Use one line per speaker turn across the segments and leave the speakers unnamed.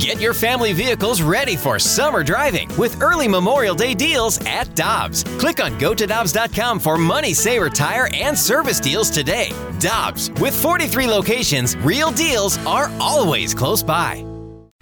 Get your family vehicles ready for summer driving with early Memorial Day deals at Dobbs. Click on gotodobbs.com for money saver tire and service deals today. Dobbs, with 43 locations, real deals are always close by.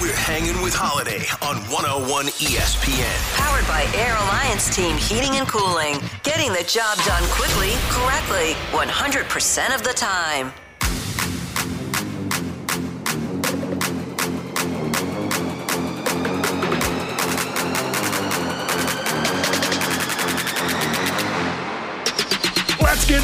We're hanging with Holliday on 101 ESPN.
Powered by Air Alliance Team Heating and Cooling. Getting the job done quickly, correctly, 100% of the time.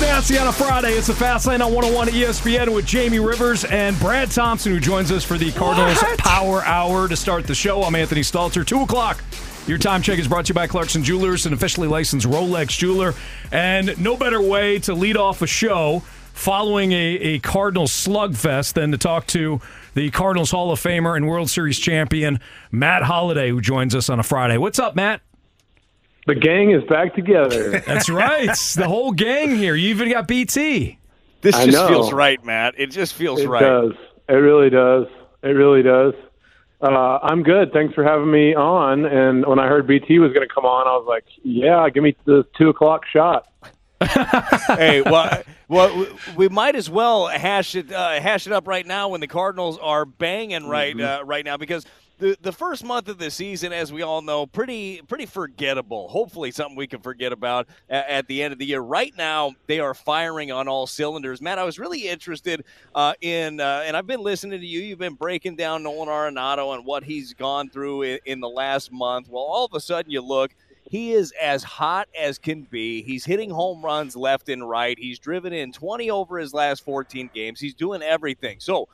Nasty on a Friday. It's the Fast Lane on 101 ESPN with Jamie Rivers and Brad Thompson, who joins us for the Cardinals
What?
Power Hour to start the show. I'm Anthony Stalter. 2 o'clock. Your time check is brought to you by Clarkson Jewelers, an officially licensed Rolex jeweler. And no better way to lead off a show following a, a Cardinals slugfest than to talk to the Cardinals Hall of Famer and World Series champion, Matt Holliday, who joins us on a Friday. What's up, Matt?
The gang is back together.
That's right. the whole gang here. You even got BT.
This
I
just
know.
feels right, Matt. It just feels
It
right.
does. It really does. It really does. Uh, I'm good. Thanks for having me on. And when I heard BT was going to come on, I was like, "Yeah, give me the two o'clock shot."
hey, well, well, we might as well hash it uh, hash it up right now when the Cardinals are banging right
Mm-hmm.
uh, right now because the the first month of the season, as we all know, pretty pretty forgettable. Hopefully, something we can forget about at, at the end of the year. Right now, they are firing on all cylinders. Matt, I was really interested uh, in, uh, and I've been listening to you. You've been breaking down Nolan Arenado and what he's gone through in, in the last month. Well, all of a sudden, you look. He is as hot as can be. He's hitting home runs left and right. He's driven in 20 over his last 14 games. He's doing everything. So,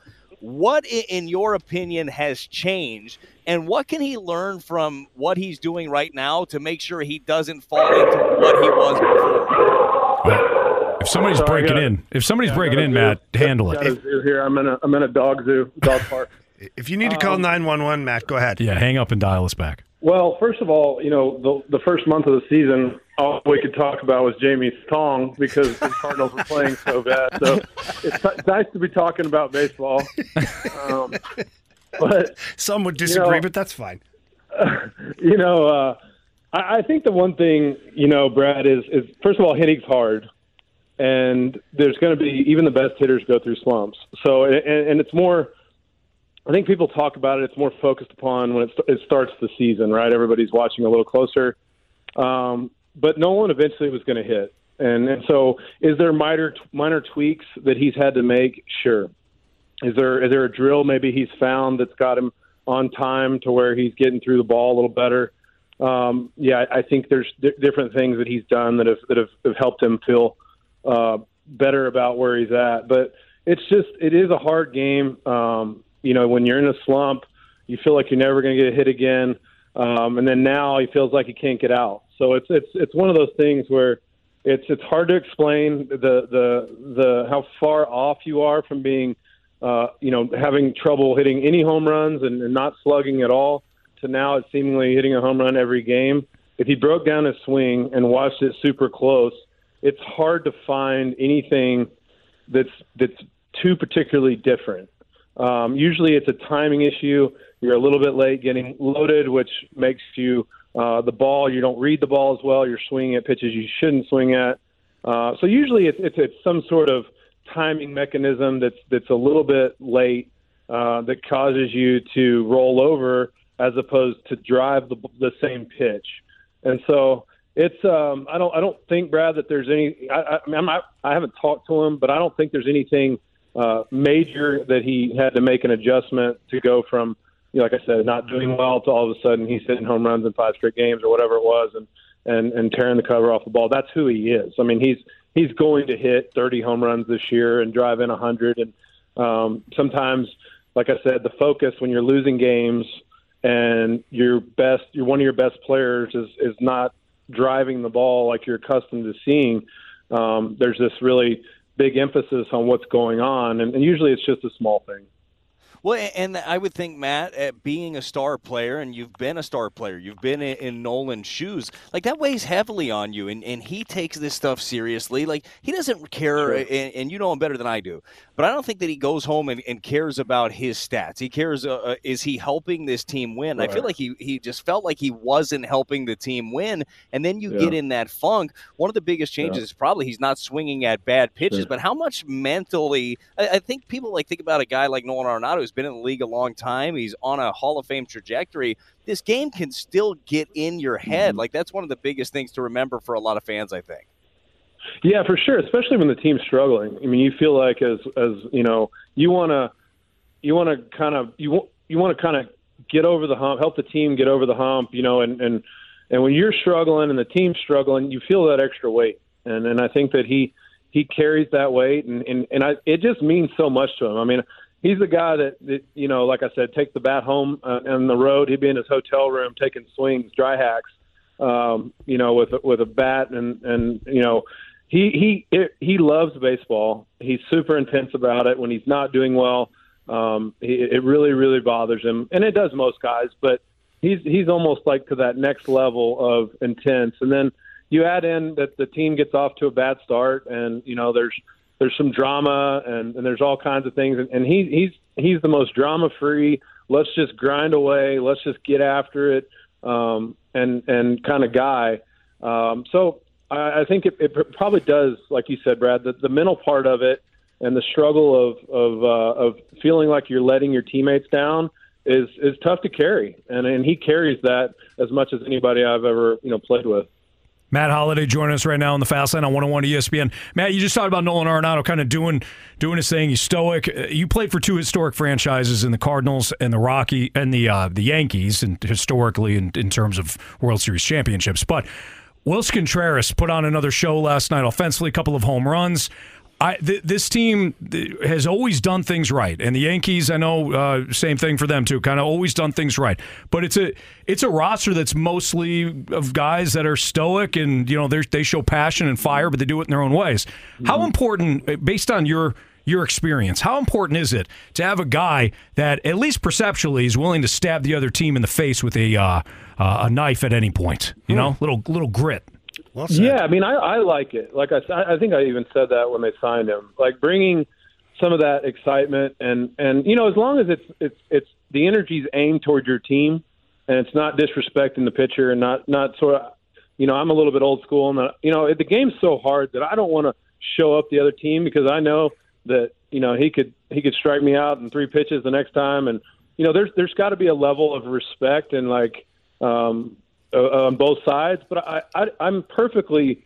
what, in your opinion, has changed? And what can he learn from what he's doing right now to make sure he doesn't fall into what he was before?
If somebody's
Sorry,
breaking
gotta-
in, if somebody's
Yeah,
breaking in,
zoo.
Matt, handle
Got
it.
zoo here. I'm in a I'm in a dog zoo, dog park.
If you need to call
Um,
911, Matt, go ahead.
Yeah, hang up and dial us back.
Well, first of all, you know, the the first month of the season, all we could talk about was Jamie's tongue because the Cardinals were playing so bad. So it's, it's nice to be talking about baseball. Um, but
Some would disagree,
know-
but that's fine.
you know, uh, I, I think the one thing you know, Brad is is first of all, hitting's hard, and there's going to be even the best hitters go through slumps. So, and, and it's more. I think people talk about it. It's more focused upon when it, it starts the season, right? Everybody's watching a little closer. Um, but Nolan eventually was going to hit, and and so is there minor minor tweaks that he's had to make? Sure. Is there is there a drill maybe he's found that's got him on time to where he's getting through the ball a little better? Um, yeah, I think there's di- different things that he's done that have that have, have helped him feel uh, better about where he's at. But it's just it is a hard game. Um, you know, when you're in a slump, you feel like you're never going to get a hit again, um, and then now he feels like he can't get out. So it's it's it's one of those things where it's it's hard to explain the the the how far off you are from being uh, you know having trouble hitting any home runs and, and not slugging at all to now it's seemingly hitting a home run every game. If he broke down his swing and watched it super close, it's hard to find anything that's that's too particularly different. Um, usually, it's a timing issue. You're a little bit late getting loaded, which makes you uh, the ball. You don't read the ball as well. You're swinging at pitches you shouldn't swing at. Uh, so usually, it's, it's it's some sort of timing mechanism that's that's a little bit late uh, that causes you to roll over as opposed to drive the the same pitch. And so it's um, I don't I don't think Brad that there's any I I, I'm not, I haven't talked to him, but I don't think there's anything uh, major that he had to make an adjustment to go from you know, like I said not doing well to all of a sudden he's hitting home runs in five straight games or whatever it was and and and tearing the cover off the ball. That's who he is. I mean he's he's going to hit 30 home runs this year and drive in 100 and um, sometimes like I said the focus when you're losing games and your best you're one of your best players is is not driving the ball like you're accustomed to seeing um, there's this really big emphasis on what's going on and, and usually it's just a small thing
Well, and I would think Matt, at being a star player, and you've been a star player, you've been in, in Nolan's shoes, like that weighs heavily on you, and, and he takes this stuff seriously. Like he doesn't care, sure. and, and, you know him better than I do, but I don't think that he goes home and, and cares about his stats. He cares, uh, uh, is he helping this team win? Right. I feel like he he just felt like he wasn't helping the team win, and then you yeah. get in that funk. One of the biggest changes yeah. is probably he's not swinging at bad pitches, sure. but how much mentally? I, I think people like think about a guy like Nolan Arenado who's been in the league a long time. He's on a Hall of Fame trajectory. This game can still get in your head. Mm-hmm. Like that's one of the biggest things to remember for a lot of fans, I think.
Yeah, for sure, especially when the team's struggling. I mean, you feel like as as you know, you want to you want to kind of you want you want to kind of get over the hump, help the team get over the hump, you know, and and and when you're struggling and the team's struggling, you feel that extra weight. And and I think that he he carries that weight, and and and I, it just means so much to him. I mean, he's the guy that, that you know, like I said, take the bat home uh, on the road. He'd be in his hotel room taking swings, dry hacks, um, you know, with with a bat, and and you know, he he it, he loves baseball. He's super intense about it. When he's not doing well, um, he, it really really bothers him, and it does most guys. But he's he's almost like to that next level of intense, and then you add in that the team gets off to a bad start, and you know there's there's some drama and, and there's all kinds of things, and, and he, he's he's the most drama free. Let's just grind away. Let's just get after it, um, and and kind of guy. Um, so I, I think it, it probably does, like you said, Brad, the, the mental part of it and the struggle of of uh, of feeling like you're letting your teammates down is is tough to carry, and and he carries that as much as anybody I've ever you know played with.
Matt Holliday joining us right now on the Fast Lane on 101 ESPN. Matt, you just talked about Nolan Arenado kind of doing doing his thing. He's stoic. Uh, you played for two historic franchises in the Cardinals and the Rocky and the uh, the Yankees, and historically in, in terms of World Series championships. But Willson Contreras put on another show last night. Offensively, a couple of home runs. I, th- this team has always done things right, and the Yankees, I know, uh, same thing for them too. Kind of always done things right, but it's a it's a roster that's mostly of guys that are stoic and you know they show passion and fire, but they do it in their own ways. Mm-hmm. How important, based on your your experience, how important is it to have a guy that at least perceptually is willing to stab the other team in the face with a uh, uh, a knife at any point? You know, little little grit.
Well yeah, I mean, I, I like it. Like I, I think I even said that when they signed him. Like bringing some of that excitement and and you know, as long as it's it's it's the energy's aimed toward your team, and it's not disrespecting the pitcher and not not sort of, you know, I'm a little bit old school and you know, the game's so hard that I don't want to show up the other team because I know that you know he could he could strike me out in three pitches the next time and you know there's there's got to be a level of respect and like um uh, on both sides. But I, I I'm perfectly.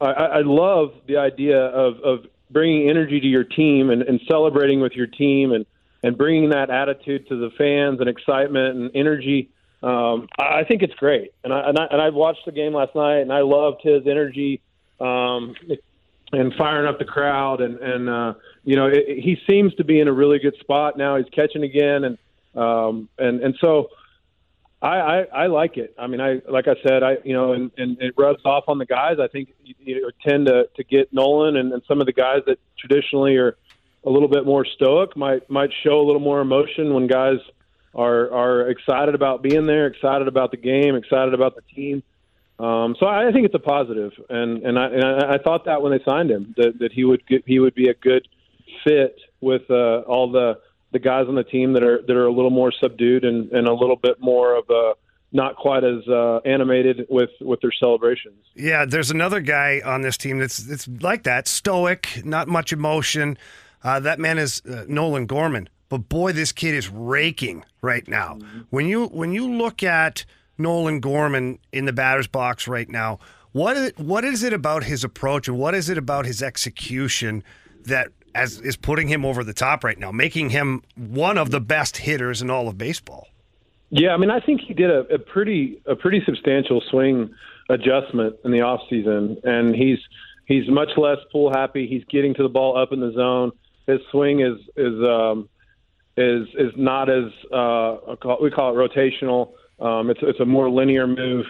I, I love the idea of of bringing energy to your team and, and celebrating with your team and and bringing that attitude to the fans and excitement and energy. Um, I think it's great, and I, and I and I watched the game last night, and I loved his energy um, and firing up the crowd, and and uh, you know it, he seems to be in a really good spot now. He's catching again, and um, and and so I, I, I like it. I mean, I like I said, I you know, and, and it rubs off on the guys. I think you, you tend to to get Nolan and, and some of the guys that traditionally are a little bit more stoic might might show a little more emotion when guys are are excited about being there, excited about the game, excited about the team. Um, so I I think it's a positive, and and I and I, thought that when they signed him that that he would get, he would be a good fit with uh, all the the guys on the team that are that are a little more subdued and, and a little bit more of a not quite as uh, animated with with their celebrations.
Yeah, there's another guy on this team that's it's like that, stoic, not much emotion. Uh, that man is uh, Nolan Gorman. But boy, this kid is raking right now. Mm-hmm. When you when you look at Nolan Gorman in the batter's box right now, what is, what is it about his approach and what is it about his execution that as is putting him over the top right now, making him one of the best hitters in all of baseball.
Yeah, I mean, I think he did a, a pretty a pretty substantial swing adjustment in the off season, and he's he's much less pull happy. He's getting to the ball up in the zone. His swing is is um, is is not as uh, we call it rotational. Um, it's it's a more linear move.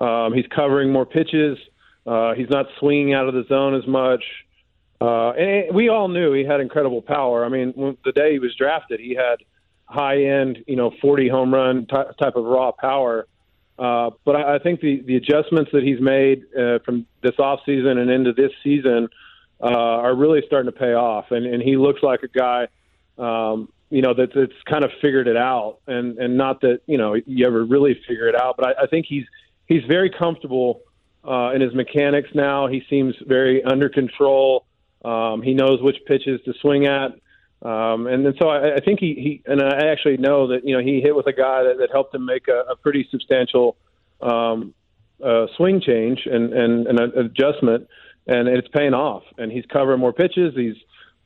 Um, he's covering more pitches. Uh, he's not swinging out of the zone as much. Uh, and we all knew he had incredible power. I mean, the day he was drafted, he had high end, you know, 40 home run ty- type of raw power. Uh, but I, I think the, the adjustments that he's made uh, from this off season and into this season uh, are really starting to pay off. And, and he looks like a guy, um, you know, that, that's kind of figured it out. And, and not that, you know, you ever really figure it out, but I, I think he's, he's very comfortable uh, in his mechanics now. He seems very under control. Um, he knows which pitches to swing at. Um, and then so I, I think he, he, and I actually know that, you know, he hit with a guy that, that helped him make a, a pretty substantial um, uh, swing change and, and, and an adjustment, and it's paying off. And he's covering more pitches. He's,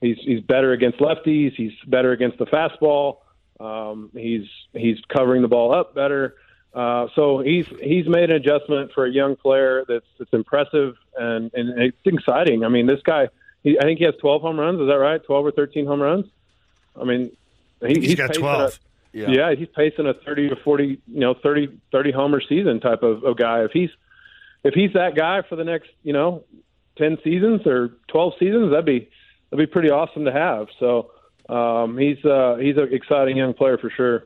he's, he's better against lefties. He's better against the fastball. Um, he's, he's covering the ball up better. Uh, so he's he's made an adjustment for a young player that's that's impressive and and it's exciting. I mean, this guy, he, I think he has 12 home runs. Is that right? 12 or 13 home runs. I mean, he,
he's, he's got 12.
A, yeah. yeah, he's pacing a 30 to 40, you know, 30 30 homer season type of, of guy. If he's if he's that guy for the next, you know, 10 seasons or 12 seasons, that'd be that'd be pretty awesome to have. So um, he's uh, he's an exciting young player for sure.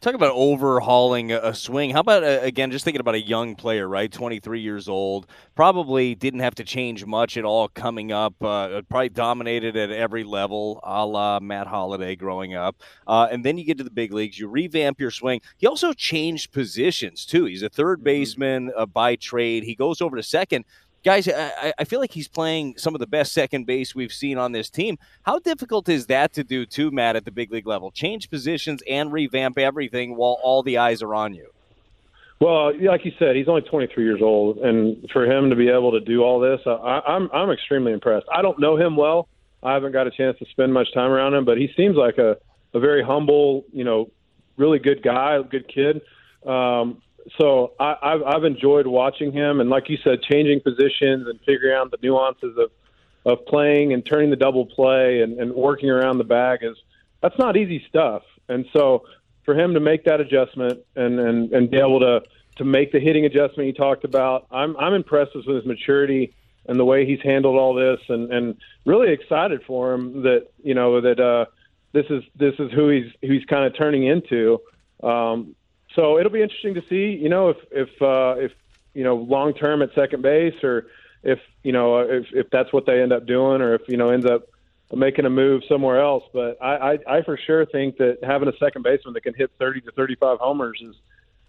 Talk about overhauling a swing. How about, uh, again, just thinking about a young player, right? 23 years old. Probably didn't have to change much at all coming up. Uh, probably dominated at every level, a la Matt Holliday growing up. Uh, and then you get to the big leagues, you revamp your swing. He also changed positions, too. He's a third mm-hmm. baseman uh, by trade. He goes over to second guys, I, I, feel like he's playing some of the best second base we've seen on this team. How difficult is that to do, too, Matt, at the big league level? Change positions and revamp everything while all the eyes are on you.
Well, like you said, he's only 23 years old, and for him to be able to do all this, I, I'm I'm extremely impressed. I don't know him well. I haven't got a chance to spend much time around him, but he seems like a a very humble, you know, really good guy, good kid. Um, so I, I've, I've enjoyed watching him, and like you said, changing positions and figuring out the nuances of of playing and turning the double play and, and working around the bag is that's not easy stuff. And so for him to make that adjustment and and, and be able to to make the hitting adjustment he talked about, I'm I'm impressed with his maturity and the way he's handled all this, and and really excited for him that you know that uh, this is this is who he's who he's kind of turning into. Um, so it'll be interesting to see, you know, if if uh, if you know long term at second base, or if you know if if that's what they end up doing, or if you know ends up making a move somewhere else. But I, I, I for sure think that having a second baseman that can hit 30 to 35 homers is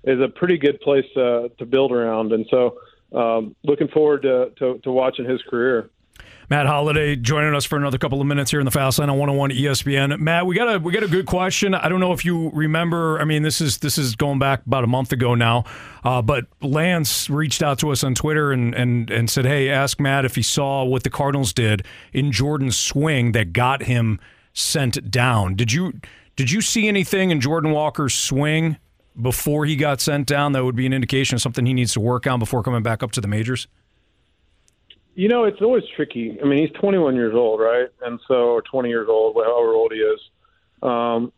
is a pretty good place uh, to build around. And so, um, looking forward to, to, to watching his career.
Matt Holliday joining us for another couple of minutes here in the Fast Lane on 101 ESPN. Matt, we got a we got a good question. I don't know if you remember. I mean, this is this is going back about a month ago now. Uh, but Lance reached out to us on Twitter and, and and said, "Hey, ask Matt if he saw what the Cardinals did in Jordan's swing that got him sent down. Did you did you see anything in Jordan Walker's swing before he got sent down that would be an indication of something he needs to work on before coming back up to the majors?"
You know, it's always tricky. I mean, he's 21 years old, right? And so, or 20 years old, however old he is. Um,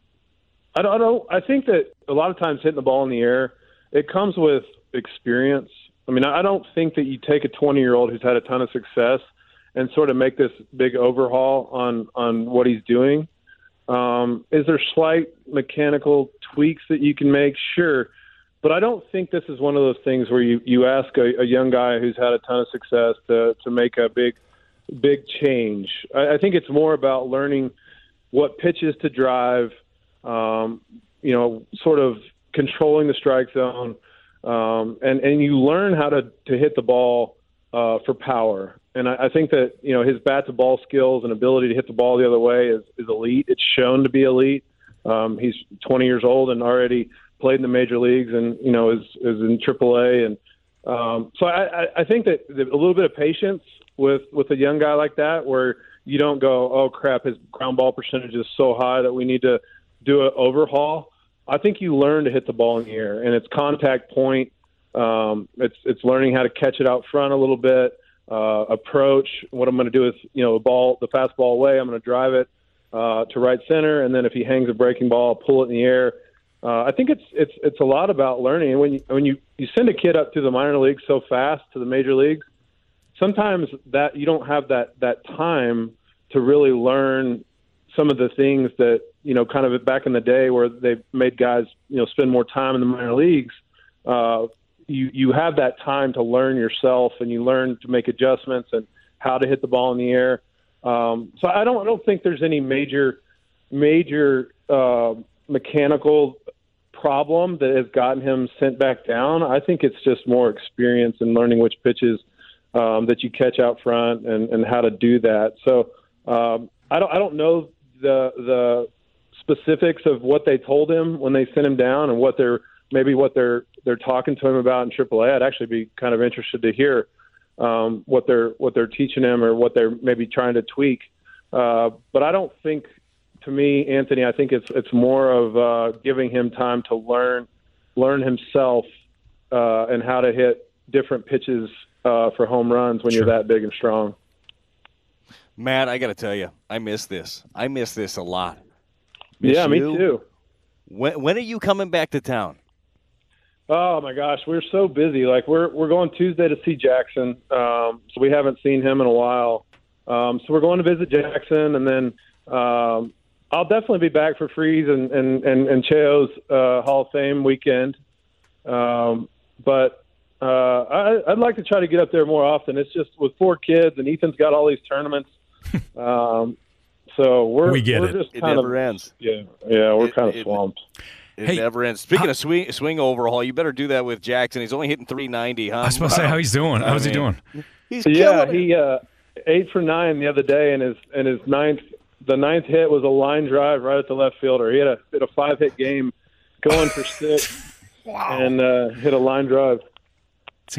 I don't, I don't. I think that a lot of times hitting the ball in the air, it comes with experience. I mean, I don't think that you take a 20 year old who's had a ton of success and sort of make this big overhaul on on what he's doing. Um, is there slight mechanical tweaks that you can make? Sure. But I don't think this is one of those things where you, you ask a, a young guy who's had a ton of success to, to make a big big change. I, I think it's more about learning what pitches to drive, um, you know, sort of controlling the strike zone, um, and and you learn how to to hit the ball uh, for power. And I, I think that you know his bat to ball skills and ability to hit the ball the other way is, is elite. It's shown to be elite. Um, he's 20 years old and already played in the major leagues and you know is is in AAA and um, so I, I think that a little bit of patience with with a young guy like that, where you don't go, oh crap, his ground ball percentage is so high that we need to do an overhaul. I think you learn to hit the ball in the air, and it's contact point. Um, it's it's learning how to catch it out front a little bit, uh, approach. What I'm going to do is, you know, the ball, the fastball away. I'm going to drive it uh, to right center, and then if he hangs a breaking ball, I'll pull it in the air uh, I think it's it's it's a lot about learning. When you when you you send a kid up to the minor leagues so fast to the major leagues, sometimes that you don't have that that time to really learn some of the things that you know, kind of back in the day where they made guys, you know, spend more time in the minor leagues. Uh, you you have that time to learn yourself, and you learn to make adjustments and how to hit the ball in the air. Um, so I don't I don't think there's any major major uh, mechanical problem that has gotten him sent back down. I think it's just more experience and learning which pitches um, that you catch out front and, and how to do that. So um, I don't I don't know the the specifics of what they told him when they sent him down and what they're maybe what they're they're talking to him about in AAA. I'd actually be kind of interested to hear um, what they're what they're teaching him or what they're maybe trying to tweak. Uh, but I don't think, to me, Anthony, I think it's it's more of uh, giving him time to learn learn himself uh, and how to hit different pitches uh, for home runs when
Sure.
you're that big and strong.
Matt, I got to tell you, I miss this. I miss this a lot. Miss
yeah, me too.
When, when are you coming back to town?
Oh my gosh, we're so busy. Like we're we're going Tuesday to see Jackson, um, so we haven't seen him in a while. Um, so we're going to visit Jackson, and then um, I'll definitely be back for Freese and and and, and Cheo's uh, Hall of Fame weekend. Um, but uh, I, I'd like to try to get up there more often. It's just with four kids, and Ethan's got all these tournaments. um, so we're
We get
we're
it.
Just
It
kind
never
of,
ends.
Yeah, yeah, we're
It-
kind of
it-
swamped.
It
Hey,
never ends. Speaking of swing swing overhaul, you better do that with Jackson. He's only hitting 390, huh?
I was supposed to say how he's doing. How's he
I mean,
doing?
He's
Yeah,
killing it.
he uh, eight for nine the other day, and his and his ninth the ninth hit was a line drive right at the left fielder. He had a hit a five hit game, going for six, and uh, hit a line drive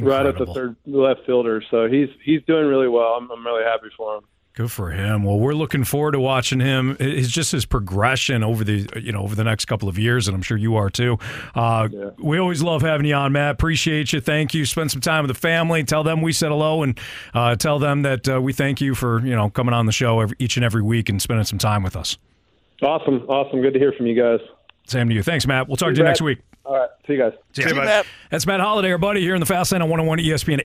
right at the third left fielder. So he's he's doing really well. I'm I'm really happy for him.
Good for him. Well, we're looking forward to watching him. It's just his progression over the you know over the next couple of years, and I'm sure you are too. Uh, We always love having you on, Matt. Appreciate you. Thank you. Spend some time with the family. Tell them we said hello, and uh, tell them that uh, we thank you for you know coming on the show every, each and every week and spending some time with us.
Awesome, awesome. Good to hear from you guys.
Same to you. Thanks, Matt. We'll talk to you
Brad.
next week.
All right, see you guys.
See.
See you, Matt.
That's Matt Holliday, our buddy, here in the Fast Lane on 101 ESPN.